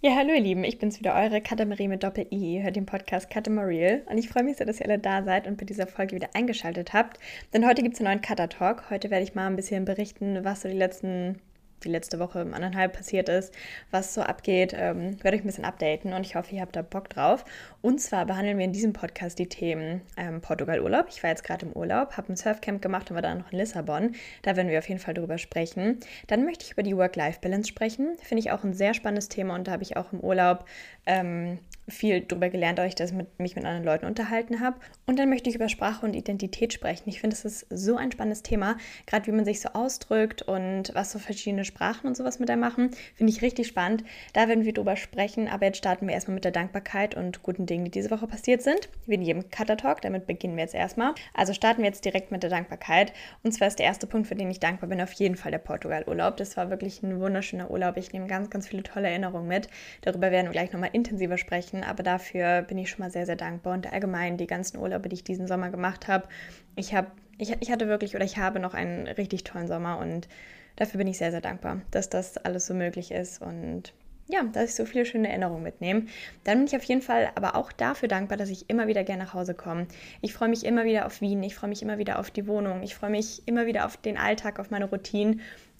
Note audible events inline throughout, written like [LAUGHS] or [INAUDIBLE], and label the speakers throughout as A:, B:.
A: Ja, hallo ihr Lieben, ich bin's wieder, eure Katamarie mit Doppel-I. Ihr hört den Podcast Katamariel und ich freue mich sehr, dass ihr alle da seid und bei dieser Folge wieder eingeschaltet habt. Denn heute gibt es einen neuen Cutter-Talk. Heute werde ich mal ein bisschen berichten, was so die letzten die letzte Woche anderthalb passiert ist, was so abgeht, ähm, werde ich ein bisschen updaten und ich hoffe, ihr habt da Bock drauf. Und zwar behandeln wir in diesem Podcast die Themen ähm, Portugal-Urlaub. Ich war jetzt gerade im Urlaub, habe ein Surfcamp gemacht und war dann noch in Lissabon. Da werden wir auf jeden Fall drüber sprechen. Dann möchte ich über die Work-Life-Balance sprechen. Finde ich auch ein sehr spannendes Thema und da habe ich auch im Urlaub ähm, viel darüber gelernt, dadurch, dass ich mit, mich mit anderen Leuten unterhalten habe. Und dann möchte ich über Sprache und Identität sprechen. Ich finde, es ist so ein spannendes Thema, gerade wie man sich so ausdrückt und was so verschiedene Sprachen und sowas mit einem machen. Finde ich richtig spannend. Da werden wir drüber sprechen. Aber jetzt starten wir erstmal mit der Dankbarkeit und guten Dingen, die diese Woche passiert sind. Wie in jedem Cutter Talk. Damit beginnen wir jetzt erstmal. Also starten wir jetzt direkt mit der Dankbarkeit. Und zwar ist der erste Punkt, für den ich dankbar bin, auf jeden Fall der Portugal-Urlaub. Das war wirklich ein wunderschöner Urlaub. Ich nehme ganz, ganz viele tolle Erinnerungen mit. Darüber werden wir gleich nochmal intensiver sprechen aber dafür bin ich schon mal sehr, sehr dankbar. Und allgemein die ganzen Urlaube, die ich diesen Sommer gemacht habe, ich habe, ich, ich hatte wirklich oder ich habe noch einen richtig tollen Sommer und dafür bin ich sehr, sehr dankbar, dass das alles so möglich ist und ja, dass ich so viele schöne Erinnerungen mitnehme. Dann bin ich auf jeden Fall aber auch dafür dankbar, dass ich immer wieder gerne nach Hause komme. Ich freue mich immer wieder auf Wien, ich freue mich immer wieder auf die Wohnung, ich freue mich immer wieder auf den Alltag, auf meine Routine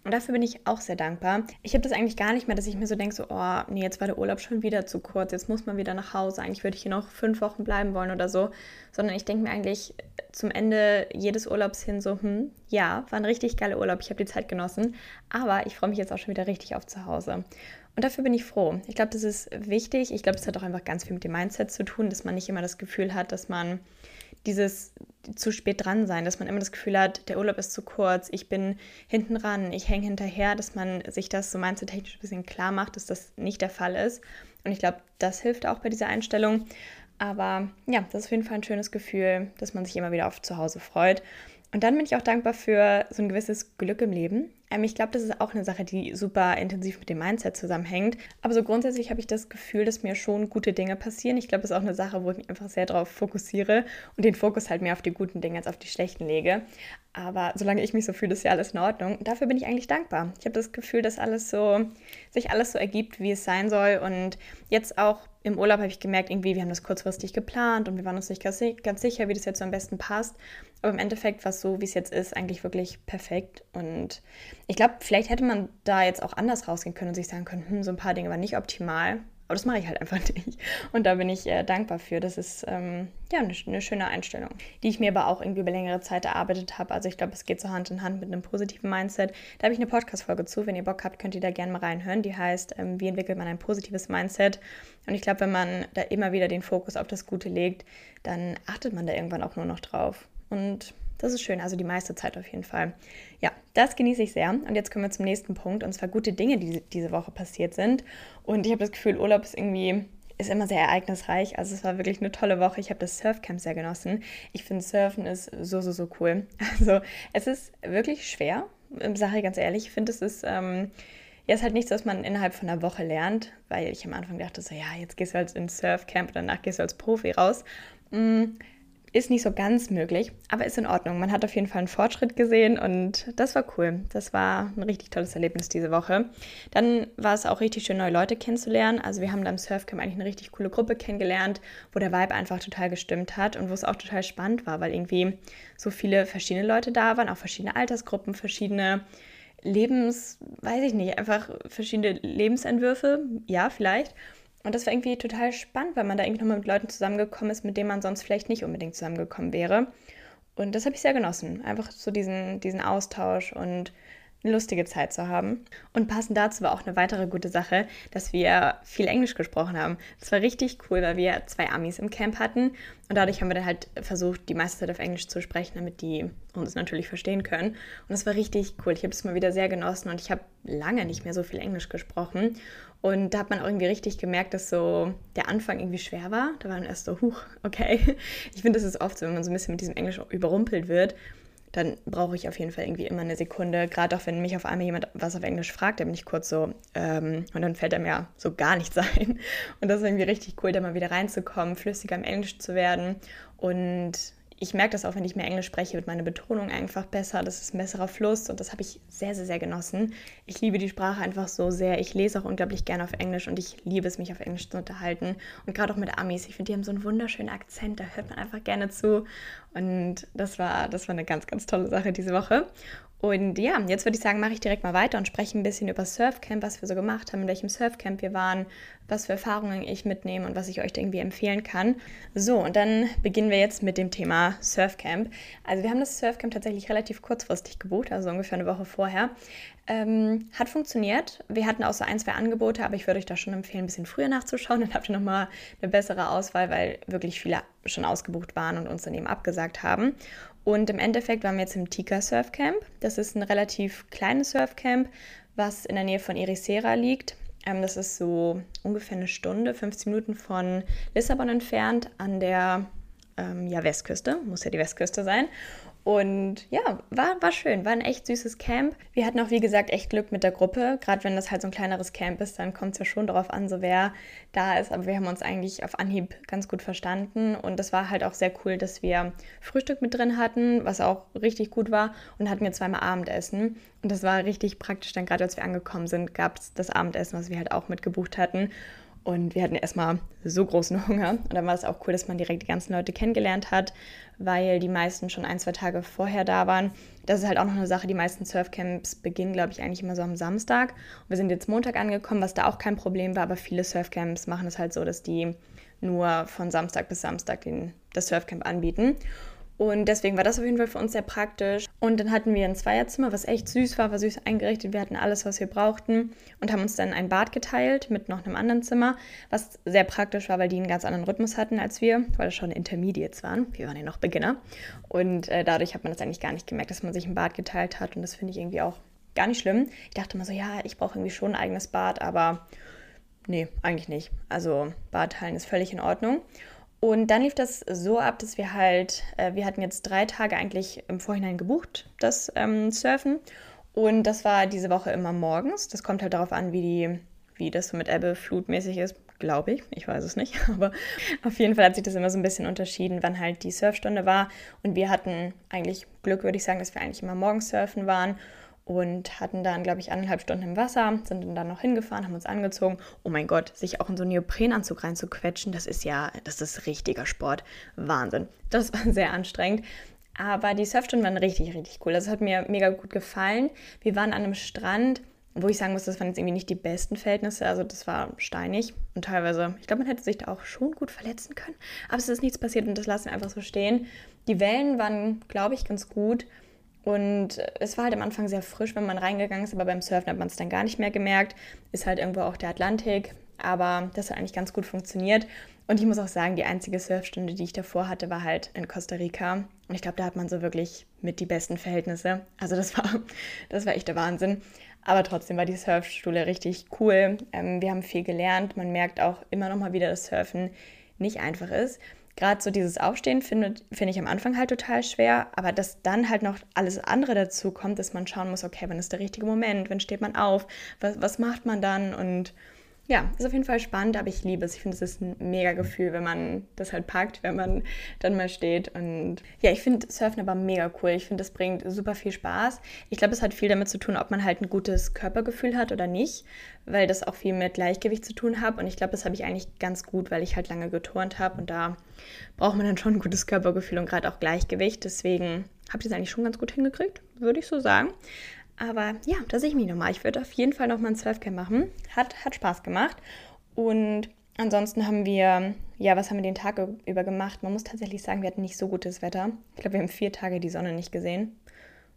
A: und dafür bin ich auch sehr dankbar. Ich habe das eigentlich gar nicht mehr, dass ich mir so denke, so, oh, nee, jetzt war der Urlaub schon wieder zu kurz, jetzt muss man wieder nach Hause. Eigentlich würde ich hier noch fünf Wochen bleiben wollen oder so. Sondern ich denke mir eigentlich zum Ende jedes Urlaubs hin so, hm, ja, war ein richtig geiler Urlaub, ich habe die Zeit genossen. Aber ich freue mich jetzt auch schon wieder richtig auf zu Hause. Und dafür bin ich froh. Ich glaube, das ist wichtig. Ich glaube, es hat auch einfach ganz viel mit dem Mindset zu tun, dass man nicht immer das Gefühl hat, dass man dieses zu spät dran sein, dass man immer das Gefühl hat, der Urlaub ist zu kurz, ich bin hinten ran, ich hänge hinterher, dass man sich das so mindset-technisch ein bisschen klar macht, dass das nicht der Fall ist. Und ich glaube, das hilft auch bei dieser Einstellung. Aber ja, das ist auf jeden Fall ein schönes Gefühl, dass man sich immer wieder auf zu Hause freut. Und dann bin ich auch dankbar für so ein gewisses Glück im Leben. Ähm, ich glaube, das ist auch eine Sache, die super intensiv mit dem Mindset zusammenhängt. Aber so grundsätzlich habe ich das Gefühl, dass mir schon gute Dinge passieren. Ich glaube, das ist auch eine Sache, wo ich mich einfach sehr darauf fokussiere und den Fokus halt mehr auf die guten Dinge als auf die schlechten lege. Aber solange ich mich so fühle, ist ja alles in Ordnung. dafür bin ich eigentlich dankbar. Ich habe das Gefühl, dass alles so, sich alles so ergibt, wie es sein soll. Und jetzt auch im Urlaub habe ich gemerkt, irgendwie, wir haben das kurzfristig geplant und wir waren uns nicht ganz, sicher, wie das jetzt so am besten passt. Aber im Endeffekt war es so, wie es jetzt ist, eigentlich wirklich perfekt. Und ich glaube, vielleicht hätte man da jetzt auch anders rausgehen können und sich sagen können, hm, so ein paar Dinge waren nicht optimal. Aber das mache ich halt einfach [LAUGHS] nicht. Und da bin ich äh, dankbar für. Das ist ähm, ja eine, eine, schöne Einstellung, die ich mir aber auch irgendwie über längere Zeit erarbeitet habe. Also ich glaube, es geht so Hand in Hand mit einem positiven Mindset. Da habe ich eine Podcast-Folge zu. Wenn ihr Bock habt, könnt ihr da gerne mal reinhören. Die heißt, ähm, wie entwickelt man ein positives Mindset? Und ich glaube, wenn man da immer wieder den Fokus auf das Gute legt, dann achtet man da irgendwann auch nur noch drauf. Und das ist schön, also die meiste Zeit auf jeden Fall. Ja, das genieße ich sehr. Und jetzt kommen wir zum nächsten Punkt, und zwar gute Dinge, die diese Woche passiert sind. Und ich habe das Gefühl, Urlaub ist irgendwie ist immer sehr ereignisreich. Also es war wirklich eine tolle Woche. Ich habe das Surfcamp sehr genossen. Ich finde Surfen ist so, so, so cool. [LAUGHS] Also es ist wirklich schwer, sage ich ganz ehrlich. Ich finde, es ist, ähm, ja, ist halt nichts, was man innerhalb von einer Woche lernt, weil ich am Anfang dachte so, ja, jetzt gehst du halt ins Surfcamp und danach gehst du als Profi raus. Mm, ist nicht so ganz möglich, aber ist in Ordnung. Man hat auf jeden Fall einen Fortschritt gesehen und das war cool. Das war ein richtig tolles Erlebnis diese Woche. Dann war es auch richtig schön, neue Leute kennenzulernen. Also wir haben da im Surfcamp eigentlich eine richtig coole Gruppe kennengelernt, wo der Vibe einfach total gestimmt hat und wo es auch total spannend war, weil irgendwie so viele verschiedene Leute da waren, auch verschiedene Altersgruppen, verschiedene Lebens, weiß ich nicht, einfach verschiedene Lebensentwürfe, ja, vielleicht. Und das war irgendwie total spannend, weil man da irgendwie nochmal mit Leuten zusammengekommen ist, mit denen man sonst vielleicht nicht unbedingt zusammengekommen wäre. Und das habe ich sehr genossen. Einfach so diesen, diesen Austausch und eine lustige Zeit zu haben. Und passend dazu war auch eine weitere gute Sache, dass wir viel Englisch gesprochen haben. Das war richtig cool, weil wir zwei Amis im Camp hatten und dadurch haben wir dann halt versucht, die meiste Zeit auf Englisch zu sprechen, damit die uns natürlich verstehen können. Und das war richtig cool. Ich habe es mal wieder sehr genossen und ich habe lange nicht mehr so viel Englisch gesprochen. Und da hat man auch irgendwie richtig gemerkt, dass so der Anfang irgendwie schwer war. Da war dann erst so, huch, okay. Ich finde, das ist oft so, wenn man so ein bisschen mit diesem Englisch überrumpelt wird, dann brauche ich auf jeden Fall irgendwie immer eine Sekunde. Gerade auch wenn mich auf einmal jemand was auf Englisch fragt, dann bin ich kurz so, ähm, und dann fällt er mir so gar nichts [LAUGHS] ein. Und das ist irgendwie richtig cool, da mal wieder reinzukommen, flüssiger im Englisch zu werden. Und ich merke das auch, wenn ich mehr Englisch spreche, wird meine Betonung einfach besser. Das ist ein besserer Fluss und das habe ich sehr, sehr, sehr genossen. Ich liebe die Sprache einfach so sehr. Ich lese auch unglaublich gerne auf Englisch und ich liebe es, mich auf Englisch zu unterhalten. Und gerade auch mit Amis. Ich finde, die haben so einen wunderschönen Akzent. Da hört man einfach gerne zu. Und das war, das war eine ganz, ganz tolle Sache diese Woche. Und ja, jetzt würde ich sagen, mache ich direkt mal weiter und spreche ein bisschen über Surfcamp, was wir so gemacht haben, in welchem Surfcamp wir waren, was für Erfahrungen ich mitnehme und was ich euch irgendwie empfehlen kann. So, und dann beginnen wir jetzt mit dem Thema Surfcamp. Also wir haben das Surfcamp tatsächlich relativ kurzfristig gebucht, also ungefähr eine Woche vorher. Ähm, hat funktioniert. Wir hatten auch so ein, zwei Angebote, aber ich würde euch da schon empfehlen, ein bisschen früher nachzuschauen. [LAUGHS] Dann habt ihr nochmal eine bessere Auswahl, weil wirklich viele schon ausgebucht waren und uns dann eben abgesagt haben. Und im Endeffekt waren wir jetzt im Tika Surfcamp. Das ist ein relativ kleines Surfcamp, was in der Nähe von Ericeira liegt. Ähm, das ist so ungefähr eine Stunde, 15 Minuten von Lissabon entfernt an der ähm, ja, Westküste, muss ja die Westküste sein. Und ja, war, war schön, war ein echt süßes Camp. Wir hatten auch, wie gesagt, echt Glück mit der Gruppe. Gerade wenn das halt so ein kleineres Camp ist, dann kommt es ja schon darauf an, so wer da ist. Aber wir haben uns eigentlich auf Anhieb ganz gut verstanden. Und das war halt auch sehr cool, dass wir Frühstück mit drin hatten, was auch richtig gut war. Und hatten wir zweimal Abendessen. Und das war richtig praktisch. Dann gerade als wir angekommen sind, gab es das Abendessen, was wir halt auch mitgebucht hatten. Und wir hatten erstmal so großen [LAUGHS] Hunger. Und dann war es auch cool, dass man direkt die ganzen Leute kennengelernt hat, weil die meisten schon ein, zwei Tage vorher da waren. Das ist halt auch noch eine Sache. Die meisten Surfcamps beginnen, glaube ich, eigentlich immer so am Samstag. Und wir sind jetzt Montag angekommen, was da auch kein Problem war. Aber viele Surfcamps machen es halt so, dass die nur von Samstag bis Samstag den, das Surfcamp anbieten. Und deswegen war das auf jeden Fall für uns sehr praktisch. Und dann hatten wir ein Zweierzimmer, was echt süß war, war süß eingerichtet. Wir hatten alles, was wir brauchten und haben uns dann ein Bad geteilt mit noch einem anderen Zimmer, was sehr praktisch war, weil die einen ganz anderen Rhythmus hatten als wir, weil das schon Intermediates waren. Wir waren ja noch Beginner. Und äh, dadurch hat man das eigentlich gar nicht gemerkt, dass man sich ein Bad geteilt hat. Und das finde ich irgendwie auch gar nicht schlimm. Ich dachte immer so, ja, ich brauche irgendwie schon ein eigenes Bad, aber nee, eigentlich nicht. Also Badteilen ist völlig in Ordnung. Und dann lief das so ab, dass wir halt, äh, wir hatten jetzt drei Tage eigentlich im Vorhinein gebucht, das ähm, Surfen. Und das war diese Woche immer morgens. Das kommt halt darauf an, wie, die, wie das so mit Ebbe flutmäßig ist, glaube ich. Ich weiß es nicht. [LAUGHS] Aber auf jeden Fall hat sich das immer so ein bisschen unterschieden, wann halt die Surfstunde war. Und wir hatten eigentlich Glück, würde ich sagen, dass wir eigentlich immer morgens surfen waren und hatten dann, glaube ich, eineinhalb Stunden im Wasser, sind dann noch hingefahren, haben uns angezogen. Oh mein Gott, sich auch in so einen Neoprenanzug reinzuquetschen, das ist ja, das ist richtiger Sport. Wahnsinn. Das war [LAUGHS] sehr anstrengend. Aber die Surfstunden waren richtig, richtig cool. Das hat mir mega gut gefallen. Wir waren an einem Strand, wo ich sagen muss, das waren jetzt irgendwie nicht die besten Verhältnisse. Also das war steinig und teilweise, ich glaube, man hätte sich da auch schon gut verletzen können. Aber es ist nichts passiert und das lassen wir einfach so stehen. Die Wellen waren, glaube ich, ganz gut. Und es war halt am Anfang sehr frisch, wenn man reingegangen ist, aber beim Surfen hat man es dann gar nicht mehr gemerkt. Ist halt irgendwo auch der Atlantik, aber das hat eigentlich ganz gut funktioniert. Und ich muss auch sagen, die einzige Surfstunde, die ich davor hatte, war halt in Costa Rica. Und ich glaube, da hat man so wirklich mit die besten Verhältnisse. Also das war, [LAUGHS] das war echt der Wahnsinn. Aber trotzdem war die Surfschule richtig cool. Ähm, wir haben viel gelernt. Man merkt auch immer noch mal wieder, dass Surfen nicht einfach ist gerade so dieses Aufstehen finde find ich am Anfang halt total schwer, aber dass dann halt noch alles andere dazu kommt, dass man schauen muss, okay, wann ist der richtige Moment, wann steht man auf, was, was macht man dann? Und ja, ist auf jeden Fall spannend, aber ich liebe es. Ich finde, es ist ein mega Gefühl, wenn man das halt packt, wenn man dann mal steht. Und ja, ich finde Surfen aber mega cool. Ich finde, das bringt super viel Spaß. Ich glaube, es hat viel damit zu tun, ob man halt ein gutes Körpergefühl hat oder nicht, weil das auch viel mit Gleichgewicht zu tun hat. Und ich glaube, das habe ich eigentlich ganz gut, weil ich halt lange geturnt habe. Und da braucht man dann schon ein gutes Körpergefühl und gerade auch Gleichgewicht. Deswegen habe ich das eigentlich schon ganz gut hingekriegt, würde ich so sagen. Aber ja, da sehe ich mich nochmal. Ich würde auf jeden Fall nochmal ein Surfcamp machen. Hat, hat Spaß gemacht. Und ansonsten haben wir, ja, was haben wir den Tag über gemacht? Man muss tatsächlich sagen, wir hatten nicht so gutes Wetter. Ich glaube, wir haben vier Tage die Sonne nicht gesehen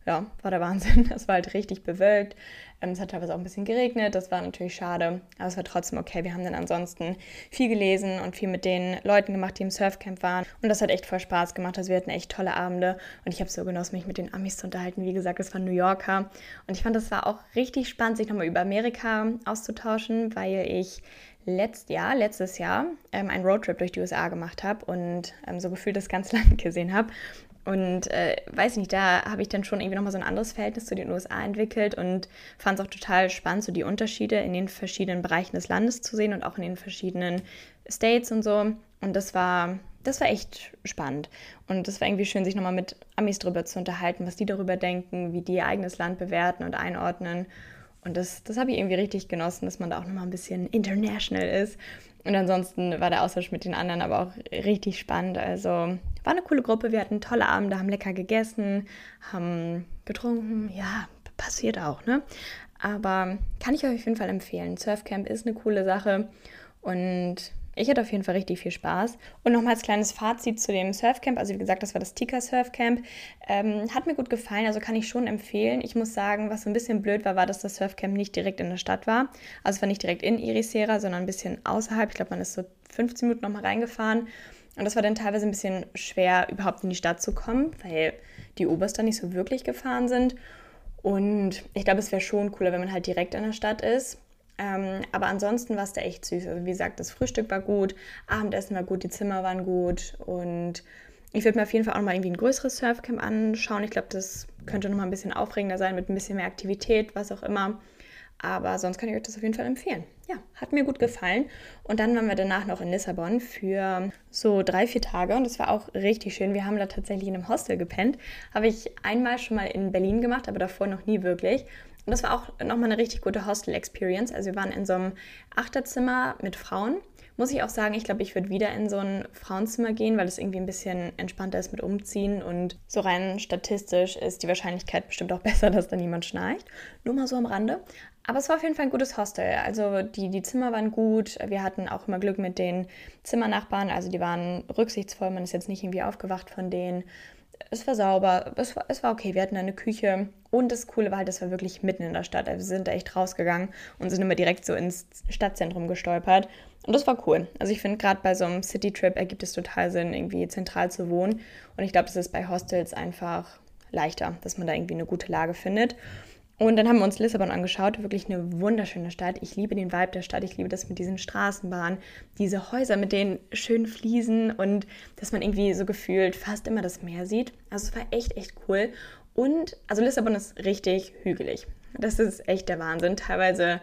A: ja, war der Wahnsinn. [LAUGHS] Es war halt richtig bewölkt. Ähm, es hat teilweise auch ein bisschen geregnet. Das war natürlich schade. Aber es war trotzdem okay. Wir haben dann ansonsten viel gelesen und viel mit den Leuten gemacht, die im Surfcamp waren. Und das hat echt voll Spaß gemacht. Also wir hatten echt tolle Abende. Und ich habe so genossen, mich mit den Amis zu unterhalten. Wie gesagt, es waren New Yorker. Und ich fand, das war auch richtig spannend, sich nochmal über Amerika auszutauschen, weil ich letzt Jahr, letztes Jahr ähm, einen Roadtrip durch die USA gemacht habe und ähm, so gefühlt das ganze [LAUGHS] Land gesehen habe. Und äh, weiß nicht, da habe ich dann schon irgendwie nochmal so ein anderes Verhältnis zu den USA entwickelt und fand es auch total spannend, so die Unterschiede in den verschiedenen Bereichen des Landes zu sehen und auch in den verschiedenen States und so. Und das war, das war echt spannend. Und es war irgendwie schön, sich nochmal mit Amis drüber zu unterhalten, was die darüber denken, wie die ihr eigenes Land bewerten und einordnen. Und das, das habe ich irgendwie richtig genossen, dass man da auch nochmal ein bisschen international ist. Und ansonsten war der Austausch mit den anderen aber auch richtig spannend. Also war eine coole Gruppe. Wir hatten tolle Abende, haben lecker gegessen, haben getrunken. Ja, passiert auch, ne? Aber kann ich euch auf jeden Fall empfehlen. Surfcamp ist eine coole Sache und ich hatte auf jeden Fall richtig viel Spaß. Und nochmal als kleines Fazit zu dem Surfcamp. Also wie gesagt, das war das Tika Surfcamp. Ähm, hat mir gut gefallen, also kann ich schon empfehlen. Ich muss sagen, was so ein bisschen blöd war, war, dass das Surfcamp nicht direkt in der Stadt war. Also es war nicht direkt in Irisera, sondern ein bisschen außerhalb. Ich glaube, man ist so 15 Minuten nochmal reingefahren. Und das war dann teilweise ein bisschen schwer, überhaupt in die Stadt zu kommen, weil die Obers nicht so wirklich gefahren sind. Und ich glaube, es wäre schon cooler, wenn man halt direkt in der Stadt ist. Ähm, aber ansonsten war es da echt süß. Also wie gesagt, das Frühstück war gut, Abendessen war gut, die Zimmer waren gut und ich würde mir auf jeden Fall auch mal irgendwie ein größeres Surfcamp anschauen. Ich glaube, das könnte noch mal ein bisschen aufregender sein mit ein bisschen mehr Aktivität, was auch immer. Aber sonst kann ich euch das auf jeden Fall empfehlen. Ja, hat mir gut gefallen. Und dann waren wir danach noch in Lissabon für so drei, vier Tage. Und das war auch richtig schön. Wir haben da tatsächlich in einem Hostel gepennt. Habe ich einmal schon mal in Berlin gemacht, aber davor noch nie wirklich. Und das war auch nochmal eine richtig gute Hostel-Experience. Also wir waren in so einem Achterzimmer mit Frauen. Muss ich auch sagen, ich glaube, ich würde wieder in so ein Frauenzimmer gehen, weil es irgendwie ein bisschen entspannter ist mit Umziehen. Und so rein statistisch ist die Wahrscheinlichkeit bestimmt auch [LAUGHS] besser, dass da niemand schnarcht. Nur mal so am Rande. Aber es war auf jeden Fall ein gutes Hostel. Also die, die Zimmer waren gut. Wir hatten auch immer Glück mit den Zimmernachbarn. Also die waren rücksichtsvoll. Man ist jetzt nicht irgendwie aufgewacht von denen es war sauber, es war, es war okay. Wir hatten eine Küche und das Coole war halt, das war wirklich mitten in der Stadt. Also wir sind da echt rausgegangen und sind immer direkt so ins Stadtzentrum gestolpert. Und das war cool. Also ich finde, gerade bei so einem City-Trip ergibt es total Sinn, irgendwie zentral zu wohnen. Und ich glaube, das ist bei Hostels einfach leichter, dass man da irgendwie eine gute Lage findet. Und dann haben wir uns Lissabon angeschaut, wirklich eine wunderschöne Stadt. Ich liebe den Vibe der Stadt, ich liebe das mit diesen Straßenbahnen, diese Häuser mit den schönen Fliesen und dass man irgendwie so gefühlt fast immer das Meer sieht. Also es war echt, echt cool. Und also Lissabon ist richtig hügelig. Das ist echt der Wahnsinn. Teilweise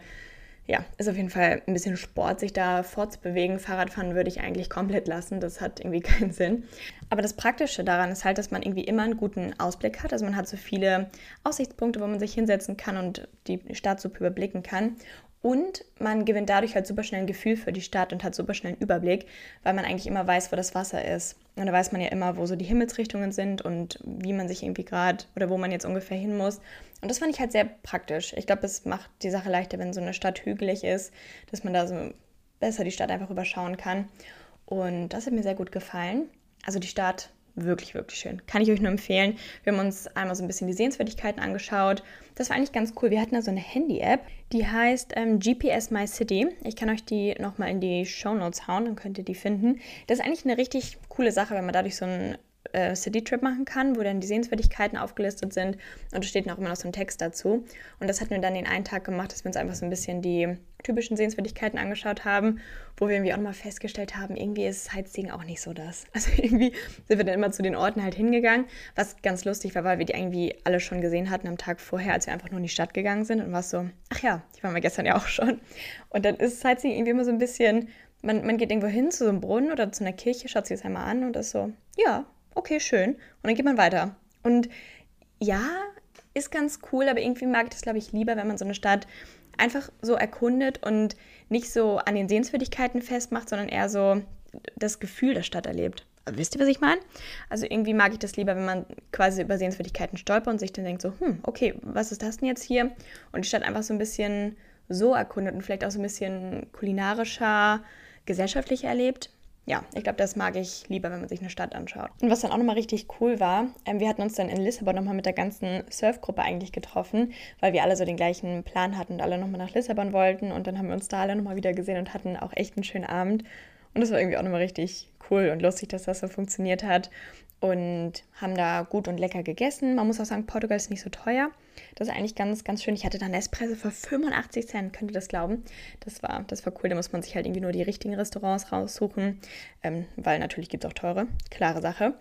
A: ja, ist auf jeden Fall ein bisschen Sport, sich da fortzubewegen. Fahrradfahren würde ich eigentlich komplett lassen. Das hat irgendwie [LAUGHS] keinen Sinn. Aber das Praktische daran ist halt, dass man irgendwie immer einen guten Ausblick hat. Also man hat so viele Aussichtspunkte, wo man sich hinsetzen kann und die Stadt super überblicken kann. Und man gewinnt dadurch halt super schnell ein Gefühl für die Stadt und hat super schnell einen Überblick, weil man eigentlich immer weiß, wo das Wasser ist. Und da weiß man ja immer, wo so die Himmelsrichtungen sind und wie man sich irgendwie gerade oder wo man jetzt ungefähr hin muss. Und das fand ich halt sehr praktisch. Ich glaube, es macht die Sache leichter, wenn so eine Stadt hügelig ist, dass man da so besser die Stadt einfach überschauen kann. Und das hat mir sehr gut gefallen. Also die Stadt wirklich, wirklich schön. Kann ich euch nur empfehlen. Wir haben uns einmal so ein bisschen die Sehenswürdigkeiten angeschaut. Das war eigentlich ganz cool. Wir hatten da so eine Handy-App, die heißt ähm, GPS My City. Ich kann euch die nochmal in die Show Notes hauen, dann könnt ihr die finden. Das ist eigentlich eine richtig coole Sache, wenn man dadurch so ein äh, City-Trip machen kann, wo dann die Sehenswürdigkeiten aufgelistet sind und es steht auch immer noch so ein Text dazu. Und das hatten wir dann den einen Tag gemacht, dass wir uns einfach so ein bisschen die typischen Sehenswürdigkeiten angeschaut haben, wo wir irgendwie auch nochmal festgestellt haben, irgendwie ist Sightseeing auch nicht so das. [LAUGHS] Also irgendwie sind wir dann immer zu den Orten halt hingegangen, was ganz lustig war, weil wir die irgendwie alle schon gesehen hatten am Tag vorher, als wir einfach nur in die Stadt gegangen sind und war es so, ach ja, die waren wir gestern ja auch schon. Und dann ist Sightseeing irgendwie immer so ein bisschen, man, man geht irgendwo hin zu so einem Brunnen oder zu einer Kirche, schaut sich das einmal an und ist so, ja, okay, schön. Und dann geht man weiter. Und ja, ist ganz cool, aber irgendwie mag ich das, glaube ich, lieber, wenn man so eine Stadt einfach so erkundet und nicht so an den Sehenswürdigkeiten festmacht, sondern eher so das Gefühl der Stadt erlebt. Also, wisst ihr, was ich meine? Also irgendwie mag ich das lieber, wenn man quasi über Sehenswürdigkeiten stolpert und sich dann denkt so, hm, okay, was ist das denn jetzt hier? Und die Stadt einfach so ein bisschen so erkundet und vielleicht auch so ein bisschen kulinarischer, gesellschaftlicher erlebt ja, ich glaube, das mag ich lieber, wenn man sich eine Stadt anschaut. Und was dann auch nochmal richtig cool war, ähm, wir hatten uns dann in Lissabon nochmal mit der ganzen Surfgruppe eigentlich getroffen, weil wir alle so den gleichen Plan hatten und alle nochmal nach Lissabon wollten. Und dann haben wir uns da alle nochmal wieder gesehen und hatten auch echt einen schönen Abend. Und das war irgendwie auch nochmal richtig cool und lustig, dass das so funktioniert hat und haben da gut und lecker gegessen. Man muss auch sagen, Portugal ist nicht so teuer. Das ist eigentlich ganz, ganz schön. Ich hatte dann Espresso für 85 Cent, könnt ihr das glauben? Das war, das war cool. Da muss man sich halt irgendwie nur die richtigen Restaurants raussuchen, ähm, weil natürlich gibt es auch teure, klare Sache.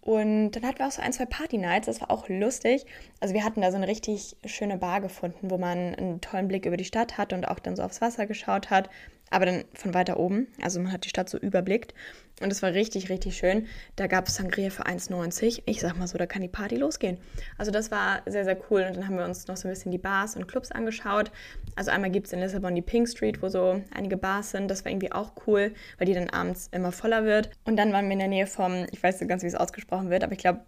A: Und dann hatten wir auch so ein, zwei Party-Nights, das war auch lustig. Also wir hatten da so eine richtig schöne Bar gefunden, wo man einen tollen Blick über die Stadt hatte und auch dann so aufs Wasser geschaut hat. Aber dann von weiter oben. Also man hat die Stadt so überblickt. Und es war richtig, richtig schön. Da gab es Sangria für 1,90. Ich sag mal so, da kann die Party losgehen. Also das war sehr, sehr cool. Und dann haben wir uns noch so ein bisschen die Bars und Clubs angeschaut. Also einmal gibt es in Lissabon die Pink Street, wo so einige Bars sind. Das war irgendwie auch cool, weil die dann abends immer voller wird. Und dann waren wir in der Nähe vom, ich weiß nicht ganz, wie es ausgesprochen wird, aber ich glaube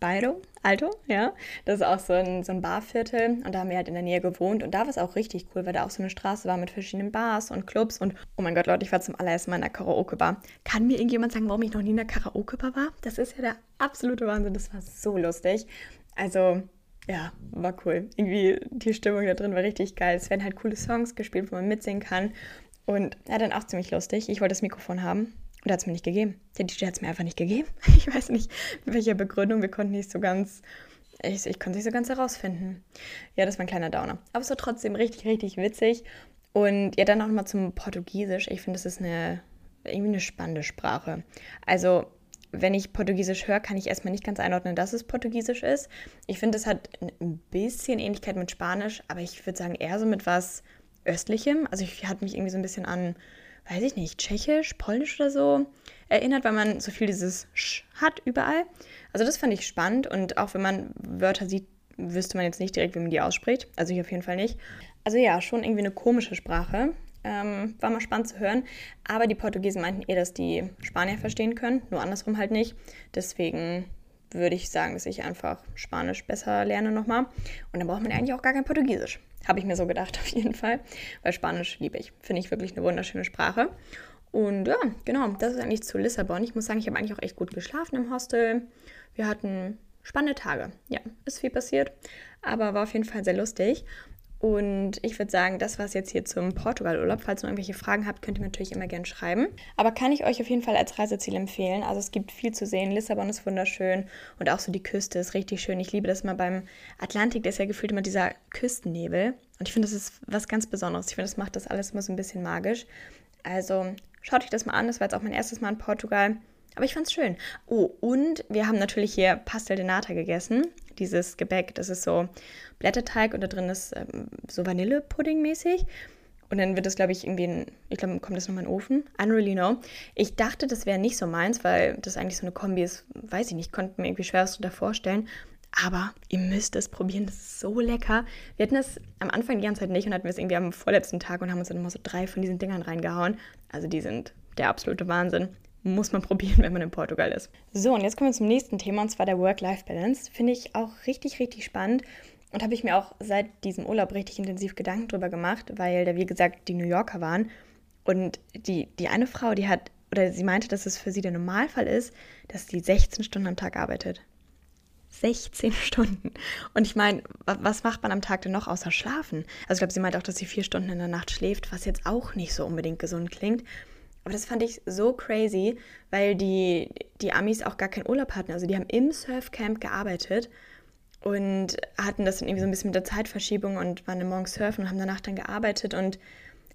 A: Bairro, Alto, ja. Das ist auch so ein, so ein Barviertel und da haben wir halt in der Nähe gewohnt und da war es auch richtig cool, weil da auch so eine Straße war mit verschiedenen Bars und Clubs und oh mein Gott, Leute, ich war zum allerersten Mal in einer Karaoke-Bar. Kann mir irgendjemand sagen, warum ich noch nie in einer Karaoke-Bar war? Das ist ja der absolute Wahnsinn, das war so lustig. Also, ja, war cool. Irgendwie die Stimmung da drin war richtig geil. Es werden halt coole Songs gespielt, wo man mitsingen kann und ja, dann auch ziemlich lustig. Ich wollte das Mikrofon haben und er hat es mir nicht gegeben. Der DJ hat es mir einfach nicht gegeben. [LAUGHS] Ich weiß nicht, mit welcher Begründung. Wir konnten nicht so ganz, ich, ich konnte nicht so ganz herausfinden. Ja, das war ein kleiner Downer. Aber es war trotzdem richtig, richtig witzig. Und ja, dann auch nochmal zum Portugiesisch. Ich finde, das ist eine, irgendwie eine spannende Sprache. Also, wenn ich Portugiesisch höre, kann ich erstmal nicht ganz einordnen, dass es Portugiesisch ist. Ich finde, es hat ein bisschen Ähnlichkeit mit Spanisch, aber ich würde sagen eher so mit was Östlichem. Also, ich hatte mich irgendwie so ein bisschen an weiß ich nicht, Tschechisch, Polnisch oder so erinnert, weil man so viel dieses Sch hat überall. Also das fand ich spannend und auch wenn man Wörter sieht, wüsste man jetzt nicht direkt, wie man die ausspricht. Also ich auf jeden Fall nicht. Also ja, schon irgendwie eine komische Sprache. Ähm, war mal spannend zu hören. Aber die Portugiesen meinten eher, dass die Spanier verstehen können, nur andersrum halt nicht. Deswegen würde ich sagen, dass ich einfach Spanisch besser lerne nochmal. Und dann braucht man eigentlich auch gar kein Portugiesisch. Habe ich mir so gedacht, [LAUGHS] auf jeden Fall. Weil Spanisch liebe ich. Finde ich wirklich eine wunderschöne Sprache. Und ja, genau, das ist eigentlich zu Lissabon. Ich muss sagen, ich habe eigentlich auch echt gut geschlafen im Hostel. Wir hatten spannende Tage. Ja, ist viel passiert, aber war auf jeden Fall sehr lustig. Und ich würde sagen, das war es jetzt hier zum Portugal-Urlaub. Falls ihr irgendwelche Fragen habt, könnt ihr mir natürlich immer gerne schreiben. Aber kann ich euch auf jeden Fall als Reiseziel empfehlen. Also es gibt viel zu sehen. Lissabon ist wunderschön und auch so die Küste ist richtig schön. Ich liebe das mal beim Atlantik, da ist ja gefühlt immer dieser Küstennebel. Und ich finde, das ist was ganz Besonderes. Ich finde, das macht das alles immer so ein bisschen magisch. Also schaut euch das mal an. Das war jetzt auch mein erstes Mal in Portugal. Aber ich fand es schön. Oh, und wir haben natürlich hier Pastel de Nata gegessen dieses Gebäck. Das ist so Blätterteig und da drin ist ähm, so Vanillepudding mäßig. Und dann wird das, glaube ich, irgendwie, in, ich glaube, kommt das nochmal in den Ofen. I don't really know. Ich dachte, das wäre nicht so meins, weil das eigentlich so eine Kombi ist, weiß ich nicht, konnte mir irgendwie schwer was darunter vorstellen. Aber ihr müsst es probieren, das ist so lecker. Wir hatten das am Anfang die ganze Zeit nicht und hatten es irgendwie am vorletzten Tag und haben uns dann immer so drei von diesen Dingern reingehauen. Also die sind der absolute Wahnsinn muss man probieren, [LAUGHS] wenn man in Portugal ist. So, und jetzt kommen wir zum nächsten Thema, und zwar der Work-Life-Balance. Finde ich auch richtig, richtig spannend. Und habe ich mir auch seit diesem Urlaub richtig intensiv Gedanken drüber gemacht, weil da, wie gesagt, die New Yorker waren. Und die, die eine Frau, die hat, oder sie meinte, dass es für sie der Normalfall ist, dass sie 16 Stunden am Tag arbeitet. 16 [LAUGHS] Stunden. Und ich meine, was macht man am Tag denn noch außer schlafen? Also ich glaube, sie meinte auch, dass sie vier Stunden in der Nacht schläft, was jetzt auch nicht so unbedingt gesund klingt. Aber das fand ich so crazy, weil die, die Amis auch gar keinen Urlaub hatten. Also die haben im Surfcamp gearbeitet und hatten das dann irgendwie so ein bisschen mit der Zeitverschiebung und waren dann morgens surfen und haben danach dann gearbeitet und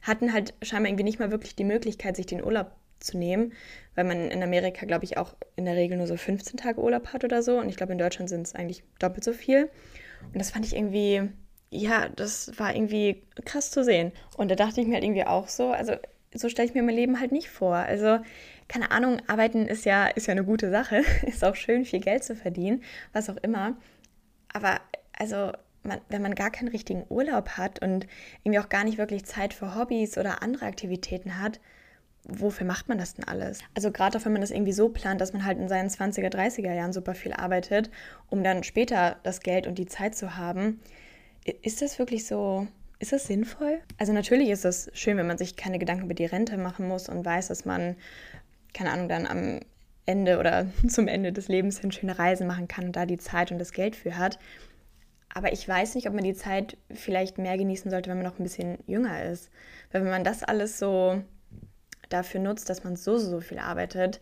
A: hatten halt scheinbar irgendwie nicht mal wirklich die Möglichkeit, sich den Urlaub zu nehmen, weil man in Amerika, glaube ich, auch in der Regel nur so 15 Tage Urlaub hat oder so. Und ich glaube, in Deutschland sind es eigentlich doppelt so viel. Und das fand ich irgendwie, ja, das war irgendwie krass zu sehen. Und da dachte ich mir halt irgendwie auch so, also so stelle ich mir mein Leben halt nicht vor. Also, keine Ahnung, arbeiten ist ja, ist ja eine gute Sache. [LAUGHS] ist auch schön, viel Geld zu verdienen, was auch immer. Aber also, man, wenn man gar keinen richtigen Urlaub hat und irgendwie auch gar nicht wirklich Zeit für Hobbys oder andere Aktivitäten hat, wofür macht man das denn alles? Also gerade auch wenn man das irgendwie so plant, dass man halt in seinen 20er, 30er Jahren super viel arbeitet, um dann später das Geld und die Zeit zu haben, ist das wirklich so ist das sinnvoll? Also natürlich ist es schön, wenn man sich keine Gedanken über die Rente machen muss und weiß, dass man, keine Ahnung, dann am Ende oder [LAUGHS] zum Ende des Lebens hin schöne Reisen machen kann und da die Zeit und das Geld für hat. Aber ich weiß nicht, ob man die Zeit vielleicht mehr genießen sollte, wenn man noch ein bisschen jünger ist. Weil wenn man das alles so dafür nutzt, dass man so, so viel arbeitet,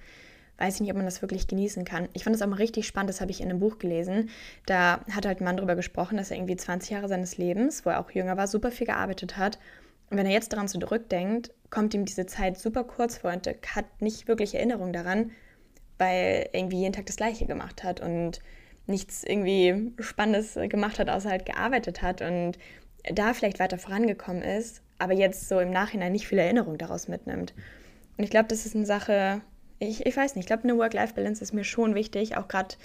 A: weiß ich nicht, ob man das wirklich genießen kann. Ich fand das auch mal richtig spannend, das habe ich in einem Buch gelesen. Da hat halt ein Mann darüber gesprochen, dass er irgendwie 20 Jahre seines Lebens, wo er auch jünger war, super viel gearbeitet hat. Und wenn er jetzt daran zurückdenkt, kommt ihm diese Zeit super kurz vor und hat nicht wirklich Erinnerung daran, weil er irgendwie jeden Tag das Gleiche gemacht hat und nichts irgendwie Spannendes gemacht hat, außer halt gearbeitet hat. Und da vielleicht weiter vorangekommen ist, aber jetzt so im Nachhinein nicht viel Erinnerung daraus mitnimmt. Und ich glaube, das ist eine Sache, ich, ich weiß nicht, ich glaube, eine Work-Life-Balance ist mir schon wichtig, auch gerade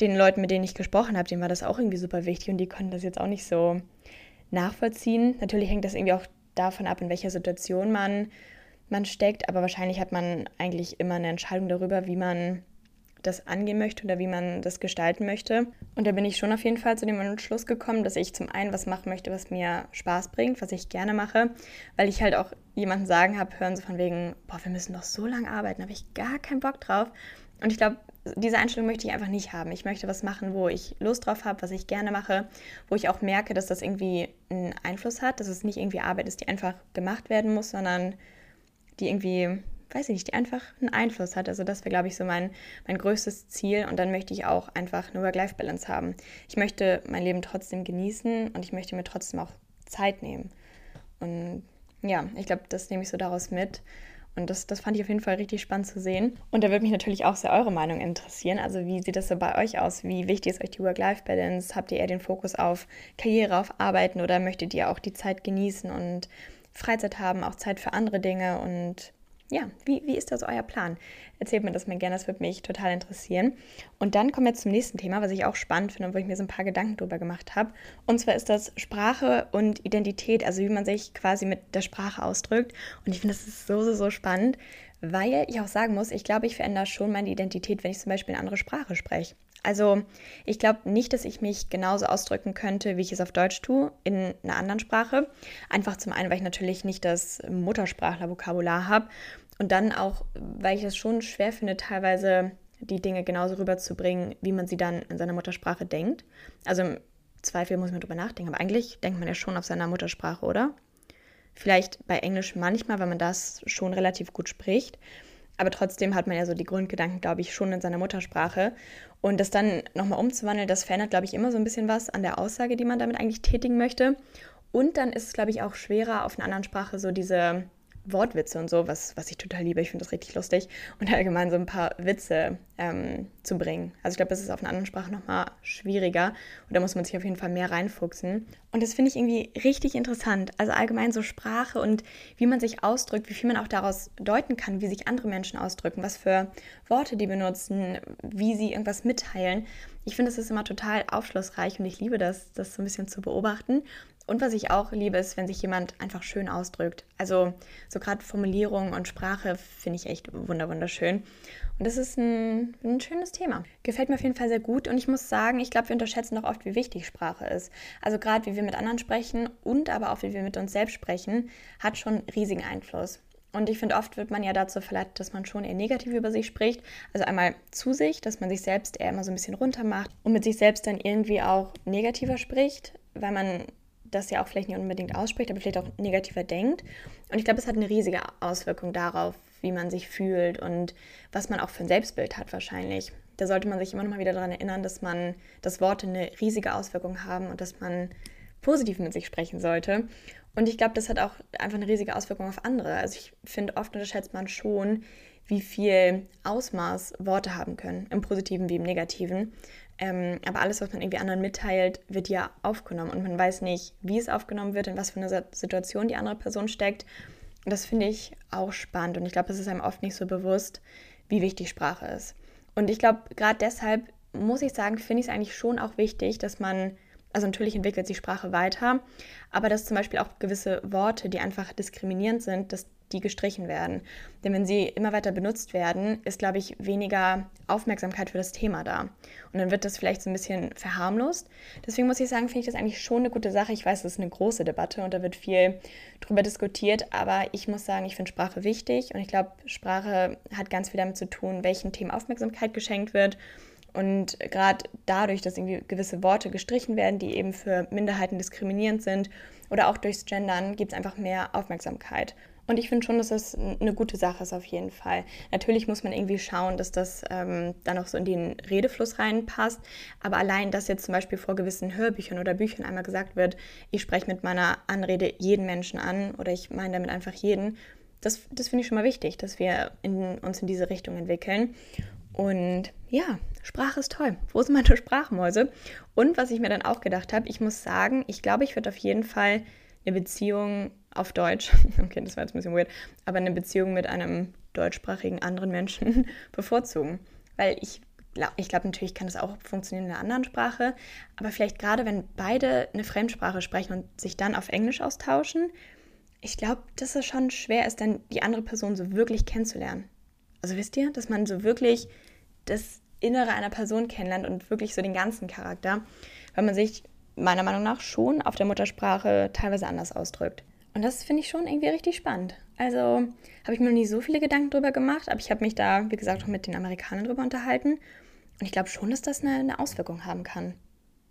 A: den Leuten, mit denen ich gesprochen habe, denen war das auch irgendwie super wichtig und die konnten das jetzt auch nicht so nachvollziehen. Natürlich hängt das irgendwie auch davon ab, in welcher Situation man, man steckt, aber wahrscheinlich hat man eigentlich immer eine Entscheidung darüber, wie man das angehen möchte oder wie man das gestalten möchte. Und da bin ich schon auf jeden Fall zu dem Entschluss gekommen, dass ich zum einen was machen möchte, was mir Spaß bringt, was ich gerne mache, weil ich halt auch jemanden sagen habe, hören so von wegen, boah, wir müssen doch so lange arbeiten, habe ich gar keinen Bock drauf. Und ich glaube, diese Einstellung möchte ich einfach nicht haben. Ich möchte was machen, wo ich Lust drauf habe, was ich gerne mache, wo ich auch merke, dass das irgendwie einen Einfluss hat, dass es nicht irgendwie Arbeit ist, die einfach gemacht werden muss, sondern die irgendwie weiß ich nicht, die einfach einen Einfluss hat. Also das wäre, glaube ich, so mein, mein größtes Ziel. Und dann möchte ich auch einfach eine Work-Life-Balance haben. Ich möchte mein Leben trotzdem genießen und ich möchte mir trotzdem auch Zeit nehmen. Und ja, ich glaube, das nehme ich so daraus mit. Und das, das fand ich auf jeden Fall richtig spannend zu sehen. Und da würde mich natürlich auch sehr eure Meinung interessieren. Also wie sieht das so bei euch aus? Wie wichtig ist euch die Work-Life-Balance? Habt ihr eher den Fokus auf Karriere, auf Arbeiten oder möchtet ihr auch die Zeit genießen und Freizeit haben, auch Zeit für andere Dinge? Und ja, wie, wie ist das euer Plan? Erzählt mir das mal gerne, das würde mich total interessieren. Und dann kommen wir zum nächsten Thema, was ich auch spannend finde und wo ich mir so ein paar Gedanken drüber gemacht habe. Und zwar ist das Sprache und Identität, also wie man sich quasi mit der Sprache ausdrückt. Und ich finde, das ist so, so, so spannend, weil ich auch sagen muss, ich glaube, ich verändere schon meine Identität, wenn ich zum Beispiel eine andere Sprache spreche. Also ich glaube nicht, dass ich mich genauso ausdrücken könnte, wie ich es auf Deutsch tue, in einer anderen Sprache. Einfach zum einen, weil ich natürlich nicht das Muttersprachler-Vokabular habe und dann auch, weil ich es schon schwer finde, teilweise die Dinge genauso rüberzubringen, wie man sie dann in seiner Muttersprache denkt. Also im Zweifel muss man drüber nachdenken, aber eigentlich denkt man ja schon auf seiner Muttersprache, oder? Vielleicht bei Englisch manchmal, weil man das schon relativ gut spricht. Aber trotzdem hat man ja so die Grundgedanken, glaube ich, schon in seiner Muttersprache. Und das dann nochmal umzuwandeln, das verändert, glaube ich, immer so ein bisschen was an der Aussage, die man damit eigentlich tätigen möchte. Und dann ist es, glaube ich, auch schwerer, auf einer anderen Sprache so diese Wortwitze und so, was, was ich total liebe. Ich finde das richtig lustig. Und allgemein so ein paar Witze ähm, zu bringen. Also ich glaube, das ist auf einer anderen Sprache nochmal schwieriger. Und da muss man sich auf jeden Fall mehr reinfuchsen. Und das finde ich irgendwie richtig interessant. Also allgemein so Sprache und wie man sich ausdrückt, wie viel man auch daraus deuten kann, wie sich andere Menschen ausdrücken, was für Worte die benutzen, wie sie irgendwas mitteilen. Ich finde, das ist immer total aufschlussreich und ich liebe das, das so ein bisschen zu beobachten. Und was ich auch liebe, ist, wenn sich jemand einfach schön ausdrückt. Also so gerade Formulierung und Sprache finde ich echt wunderschön. Und das ist ein, ein, schönes Thema. Gefällt mir auf jeden Fall sehr gut. Und ich muss sagen, ich glaube, wir unterschätzen doch oft, wie wichtig Sprache ist. Also gerade wie wir mit anderen sprechen und aber auch wie wir mit uns selbst sprechen, hat schon riesigen Einfluss. Und ich finde, oft wird man ja dazu verleitet, dass man schon eher negativ über sich spricht. Also einmal zu sich, dass man sich selbst eher immer so ein bisschen runter macht und mit sich selbst dann irgendwie auch negativer spricht, weil man das ja auch vielleicht nicht unbedingt ausspricht, aber vielleicht auch negativer denkt. Und ich glaube, es hat eine riesige Auswirkung darauf, wie man sich fühlt und was man auch für ein Selbstbild hat wahrscheinlich. Da sollte man sich immer noch mal wieder daran erinnern, dass man, dass Worte eine riesige Auswirkung haben und dass man positiv mit sich sprechen sollte. Und ich glaube, das hat auch einfach eine riesige Auswirkung auf andere. Also ich finde, oft unterschätzt man schon, wie viel Ausmaß Worte haben können, im Positiven wie im Negativen. Ähm, aber alles, was man irgendwie anderen mitteilt, wird ja aufgenommen und man weiß nicht, wie es aufgenommen wird, in was für eine Situation die andere Person steckt. Und das finde ich auch spannend und ich glaube, es ist einem oft nicht so bewusst, wie wichtig Sprache ist. Und ich glaube, gerade deshalb muss ich sagen, finde ich es eigentlich schon auch wichtig, dass man, also natürlich entwickelt sich Sprache weiter, aber dass zum Beispiel auch gewisse Worte, die einfach diskriminierend sind, dass die gestrichen werden. Denn wenn sie immer weiter benutzt werden, ist, glaube ich, weniger Aufmerksamkeit für das Thema da. Und dann wird das vielleicht so ein bisschen verharmlost. Deswegen muss ich sagen, finde ich das eigentlich schon eine gute Sache. Ich weiß, das ist eine große Debatte und da wird viel drüber diskutiert, aber ich muss sagen, ich finde Sprache wichtig und ich glaube, Sprache hat ganz viel damit zu tun, welchen Themen Aufmerksamkeit geschenkt wird. Und gerade dadurch, dass irgendwie gewisse Worte gestrichen werden, die eben für Minderheiten diskriminierend sind oder auch durchs Gendern, gibt es einfach mehr Aufmerksamkeit. Und ich finde schon, dass das eine gute Sache ist auf jeden Fall. Natürlich muss man irgendwie schauen, dass das ähm, dann auch so in den Redefluss reinpasst. Aber allein, dass jetzt zum Beispiel vor gewissen Hörbüchern oder Büchern einmal gesagt wird, ich spreche mit meiner Anrede jeden Menschen an oder ich meine damit einfach jeden, das, das finde ich schon mal wichtig, dass wir in, uns in diese Richtung entwickeln. Und ja, Sprache ist toll. Wo sind meine Sprachmäuse? Und was ich mir dann auch gedacht habe, ich muss sagen, ich glaube, ich würde auf jeden Fall eine Beziehung auf Deutsch, [LAUGHS] okay, das war jetzt ein bisschen weird, aber eine Beziehung mit einem deutschsprachigen anderen Menschen [LAUGHS] bevorzugen. Weil ich glaube, ich glaube natürlich kann das auch funktionieren in einer anderen Sprache, aber vielleicht gerade wenn beide eine Fremdsprache sprechen und sich dann auf Englisch austauschen, ich glaube, dass es schon schwer ist, dann die andere Person so wirklich kennenzulernen. Also wisst ihr, dass man so wirklich das Innere einer Person kennenlernt und wirklich so den ganzen Charakter, weil man sich meiner Meinung nach schon auf der Muttersprache teilweise anders ausdrückt. Und das finde ich schon irgendwie richtig spannend. Also habe ich mir noch nie so viele Gedanken drüber gemacht, aber ich habe mich da, wie gesagt, auch mit den Amerikanern drüber unterhalten. Und ich glaube schon, dass das eine, eine Auswirkung haben kann.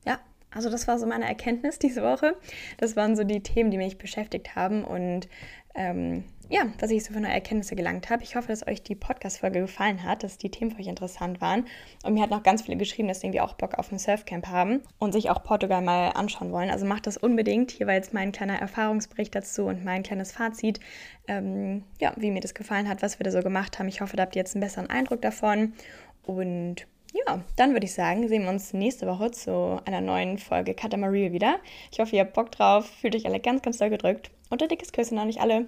A: Ja, also das war so meine Erkenntnis [LAUGHS] diese Woche. Das waren so die Themen, die mich beschäftigt haben. Und ähm, ja, was ich so für neue Erkenntnisse gelangt habe. Ich hoffe, dass euch die Podcast-Folge gefallen hat, dass die Themen für euch interessant waren. Und mir hat noch ganz viele geschrieben, dass irgendwie auch Bock auf ein Surfcamp haben und sich auch Portugal mal anschauen wollen. Also macht das unbedingt. Hier war jetzt mein kleiner Erfahrungsbericht dazu und mein kleines Fazit, ähm, ja, wie mir das gefallen hat, was wir da so gemacht haben. Ich hoffe, da habt ihr jetzt einen besseren Eindruck davon. Und ja, dann würde ich sagen, sehen wir uns nächste Woche zu einer neuen Folge Katamarie wieder. Ich hoffe, ihr habt Bock drauf, fühlt euch alle ganz, ganz doll gedrückt und ein dickes Küsschen an euch alle.